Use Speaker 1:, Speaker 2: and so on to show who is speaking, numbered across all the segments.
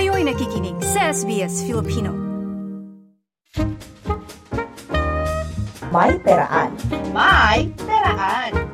Speaker 1: Kayo'y nakikinig sa SBS Filipino.
Speaker 2: May Peraan.
Speaker 3: May Peraan.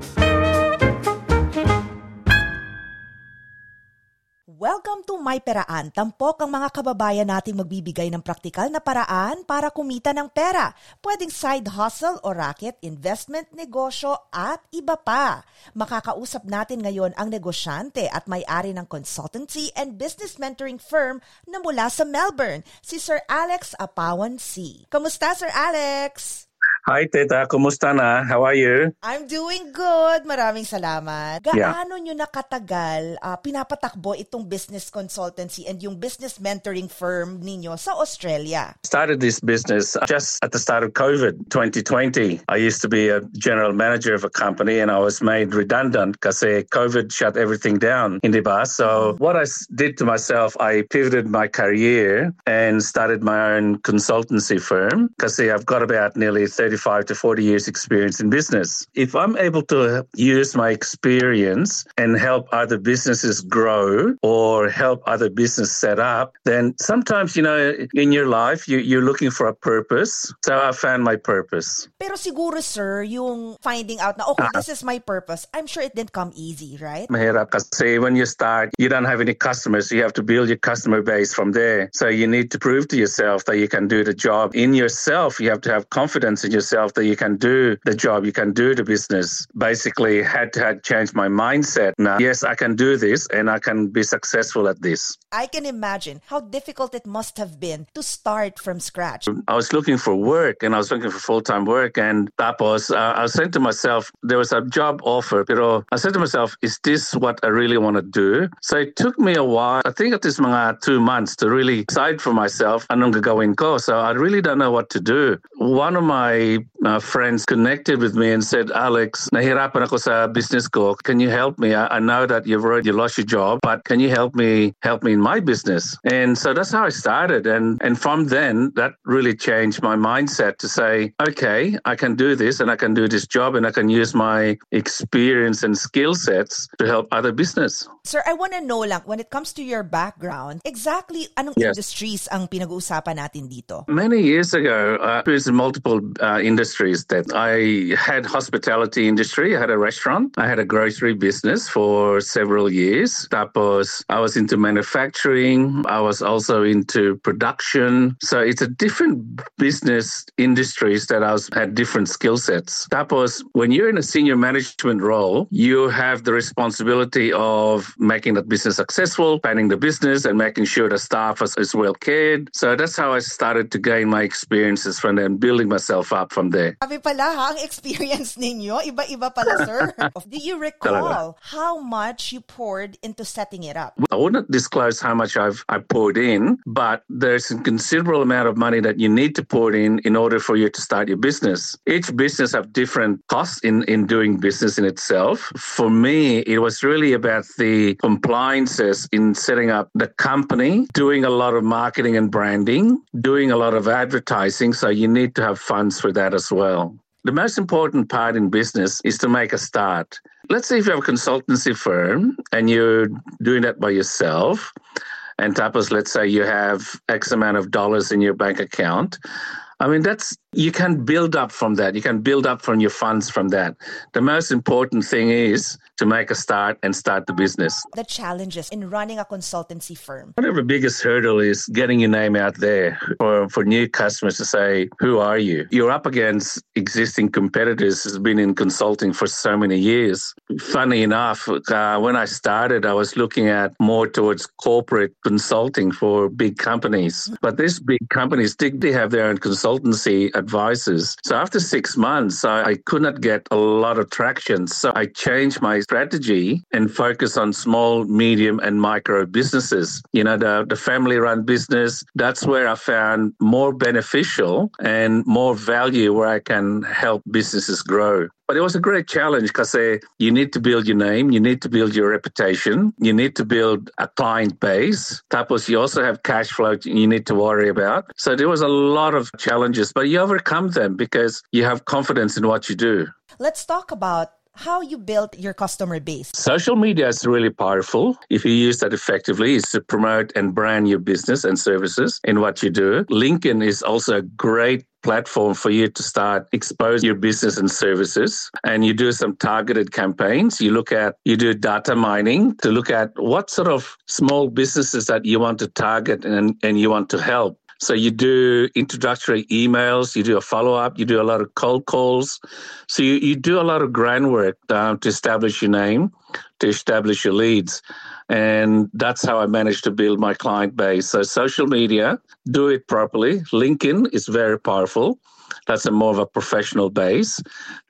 Speaker 2: Welcome to My Peraan. Tampok ang mga kababayan nating magbibigay ng praktikal na paraan para kumita ng pera. Pwedeng side hustle o racket, investment, negosyo at iba pa. Makakausap natin ngayon ang negosyante at may-ari ng consultancy and business mentoring firm na mula sa Melbourne, si Sir Alex Apawan C. Kamusta Sir Alex?
Speaker 4: Hi, Teta. Kumusta na? How are you?
Speaker 2: I'm doing good. Maraming salamat.
Speaker 4: Yeah.
Speaker 2: Gaano nyo nakatagal uh, pinapatakbo itong business consultancy and yung business mentoring firm ninyo sa Australia?
Speaker 4: Started this business just at the start of COVID 2020. I used to be a general manager of a company and I was made redundant because COVID shut everything down in the bus. So what I did to myself, I pivoted my career and started my own consultancy firm because I've got about nearly 35 to 40 years experience in business. If I'm able to use my experience and help other businesses grow or help other business set up, then sometimes, you know, in your life, you, you're looking for a purpose. So I found my purpose.
Speaker 2: Pero siguro sir, yung finding out na okay, ah. this is my purpose. I'm sure it didn't come easy, right?
Speaker 4: Mahirap kasi when you start, you don't have any customers. You have to build your customer base from there. So you need to prove to yourself that you can do the job. In yourself, you have to have confidence in yourself that you can do the job, you can do the business. Basically, had to had change my mindset. Now, yes, I can do this and I can be successful at this.
Speaker 2: I can imagine how difficult it must have been to start from scratch.
Speaker 4: I was looking for work and I was looking for full time work. And tapos, uh, I was saying to myself, there was a job offer, pero I said to myself, is this what I really want to do? So it took me a while. I think it is mga two months to really decide for myself anong gagawin ko. So I really don't know what to do. One of my uh, friends connected with me and said, Alex, nahirapan ako sa business ko. Can you help me? I, I know that you've already lost your job, but can you help me help me in my business? And so that's how I started. And and from then, that really changed my mindset to say, okay, I can do this and I can do this job and I can use my experience and skill sets to help other business.
Speaker 2: Sir, I want to know lang, when it comes to your background, exactly anong
Speaker 4: Yes.
Speaker 2: industries ang pinag-uusapan natin dito?
Speaker 4: Many years ago, uh, I was in multiple uh, industries. That I had hospitality industry. I had a restaurant. I had a grocery business for several years. Tapos, I was into manufacturing. I was also into production. So it's a different business industries that I was had different skill sets. Tapos, when you're in a senior management role, you have the responsibility of making that business successful, planning the business, and making sure the staff is, is well cared. So that's how I started to gain my experiences from there and building myself up from there.
Speaker 2: Sabi pala ha, ang experience ninyo, iba-iba pala sir. Do you recall how much you poured into setting it up?
Speaker 4: I wouldn't disclose how much I've I poured in, but there's a considerable amount of money that you need to pour in in order for you to start your business. Each business have different costs in, in doing business in itself. For me, it was really about the compliances in setting up the company, doing a lot of marketing and branding, doing a lot of advertising. So you need to have funds for that as well. The most important part in business is to make a start. Let's say if you have a consultancy firm and you're doing that by yourself, and tapos, let's say you have X amount of dollars in your bank account. I mean, that's you can build up from that. You can build up from your funds from that. The most important thing is to make a start and start the business.
Speaker 2: The challenges in running a consultancy firm.
Speaker 4: One of the biggest hurdle is getting your name out there for, for new customers to say, who are you? You're up against existing competitors who's been in consulting for so many years. Funny enough, uh, when I started, I was looking at more towards corporate consulting for big companies. But these big companies, they, they have their own consultancy advisors. So after six months, I, I could not get a lot of traction. So I changed my strategy and focus on small, medium, and micro businesses. You know, the, the family run business, that's where I found more beneficial and more value where I can help businesses grow. But it was a great challenge because uh, you need to build your name, you need to build your reputation, you need to build a client base. Tapos, you also have cash flow you need to worry about. So there was a lot of challenges, but you overcome them because you have confidence in what you do.
Speaker 2: Let's talk about how you built your customer base.
Speaker 4: Social media is really powerful if you use that effectively is to promote and brand your business and services in what you do. LinkedIn is also a great platform for you to start expose your business and services and you do some targeted campaigns you look at you do data mining to look at what sort of small businesses that you want to target and, and you want to help so you do introductory emails, you do a follow up, you do a lot of cold calls. So you, you do a lot of groundwork um, to establish your name, to establish your leads. And that's how I managed to build my client base. So social media, do it properly. LinkedIn is very powerful. That's a more of a professional base.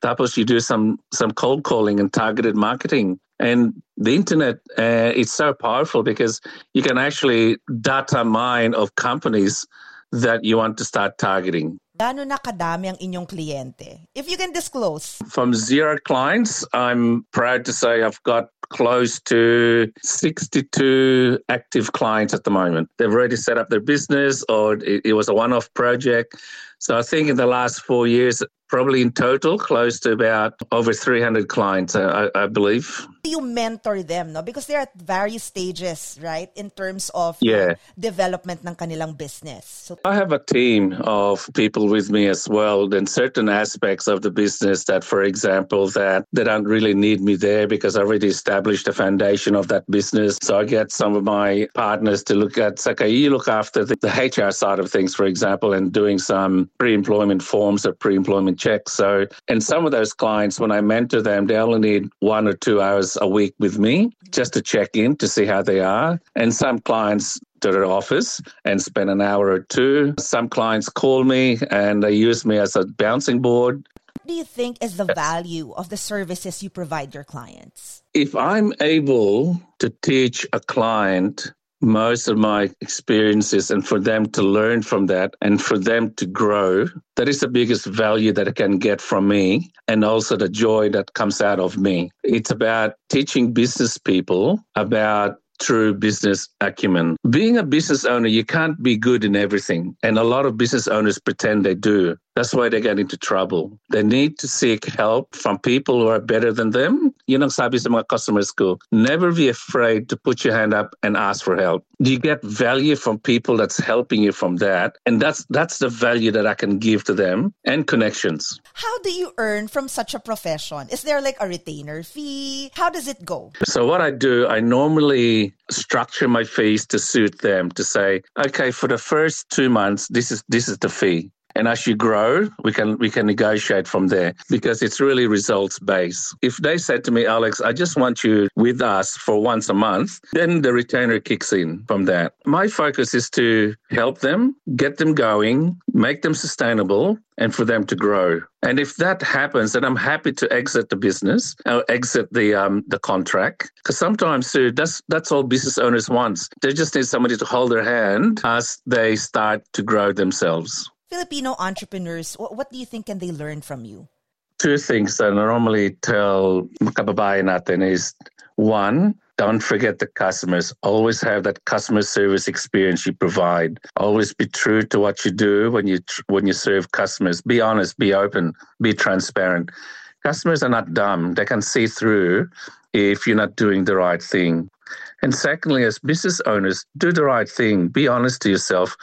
Speaker 4: Tapos you do some some cold calling and targeted marketing. And the internet uh, is so powerful because you can actually data mine of companies that you want to start targeting.
Speaker 2: Gaano na kadami ang inyong kliyente? If you can disclose.
Speaker 4: From zero clients, I'm proud to say I've got close to 62 active clients at the moment. They've already set up their business or it, it was a one off project. So I think in the last four years, probably in total, close to about over 300 clients, I, I believe.
Speaker 2: You mentor them, no? Because they're at various stages, right? In terms of uh,
Speaker 4: yeah.
Speaker 2: development ng kanilang business.
Speaker 4: So I have a team of people with me as well. Then certain aspects of the business that, for example, that they don't really need me there because I already established the foundation of that business. So I get some of my partners to look at, okay, you look after the, the HR side of things, for example, and doing some pre-employment forms or pre-employment checks. So, and some of those clients, when I mentor them, they only need one or two hours a week with me just to check in to see how they are. And some clients to their office and spend an hour or two. Some clients call me and they use me as a bouncing board.
Speaker 2: What do you think is the value of the services you provide your clients?
Speaker 4: If I'm able to teach a client most of my experiences and for them to learn from that and for them to grow. That is the biggest value that I can get from me and also the joy that comes out of me. It's about teaching business people about true business acumen. Being a business owner, you can't be good in everything. And a lot of business owners pretend they do. That's why they get into trouble. They need to seek help from people who are better than them. You know, sabi sa mga customers ko, never be afraid to put your hand up and ask for help. You get value from people that's helping you from that. And that's that's the value that I can give to them and connections.
Speaker 2: How do you earn from such a profession? Is there like a retainer fee? How does it go?
Speaker 4: So what I do, I normally structure my fees to suit them to say, okay, for the first two months, this is this is the fee. And as you grow, we can we can negotiate from there because it's really results based. If they said to me, Alex, I just want you with us for once a month, then the retainer kicks in from that. My focus is to help them, get them going, make them sustainable, and for them to grow. And if that happens, then I'm happy to exit the business or exit the um, the contract. Because sometimes too, that's that's all business owners want. They just need somebody to hold their hand as they start to grow themselves.
Speaker 2: Filipino entrepreneurs, what do you think can they learn from you?
Speaker 4: Two things that I normally tell kababayan natin is one, don't forget the customers. Always have that customer service experience you provide. Always be true to what you do when you when you serve customers. Be honest, be open, be transparent. Customers are not dumb. They can see through if you're not doing the right thing. And secondly, as business owners, do the right thing. Be honest to yourself,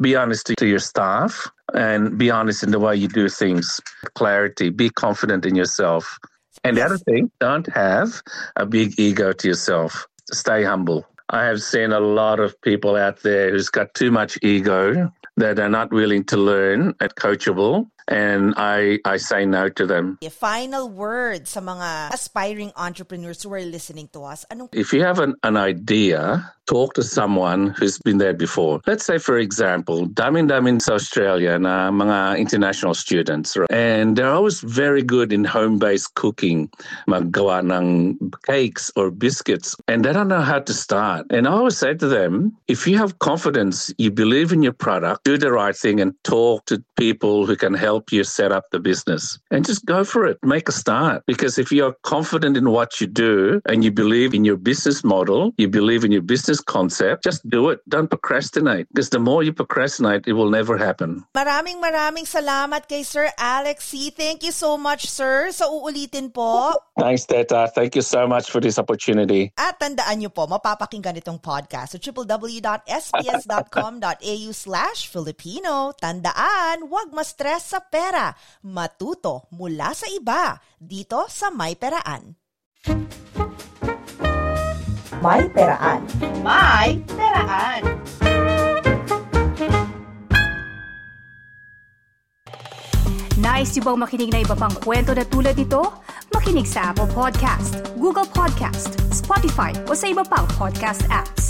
Speaker 4: be honest to your staff, and be honest in the way you do things. Clarity, be confident in yourself. And the other thing, don't have a big ego to yourself. Stay humble. I have seen a lot of people out there who's got too much ego that are not willing to learn at coachable and I I say no to them.
Speaker 2: A final word sa mga aspiring entrepreneurs who are listening to us. Anong
Speaker 4: If you have an, an idea, talk to someone who's been there before. Let's say for example, damin damin sa Australia na mga international students right? and they're always very good in home-based cooking, maggawa ng cakes or biscuits and they don't know how to start. And I always say to them, if you have confidence, you believe in your product, do the right thing and talk to people who can help help you set up the business and just go for it. Make a start. Because if you're confident in what you do and you believe in your business model, you believe in your business business concept, just do it. Don't procrastinate because the more you procrastinate, it will never happen.
Speaker 2: Maraming maraming salamat kay Sir Alex Sy. Thank you so much, sir. Sa uulitin po.
Speaker 4: Thanks, Teta. Thank you so much for this opportunity.
Speaker 2: At tandaan nyo po, mapapakinggan itong podcast sa www.sbs.com.au slash Filipino. Tandaan, huwag ma-stress sa pera. Matuto mula sa iba. Dito sa May Peraan. May Peraan.
Speaker 3: May Peraan.
Speaker 1: Nice yung bang makinig na iba pang kwento na tulad ito? Makinig sa Apple Podcast, Google Podcast, Spotify o sa iba pang podcast apps.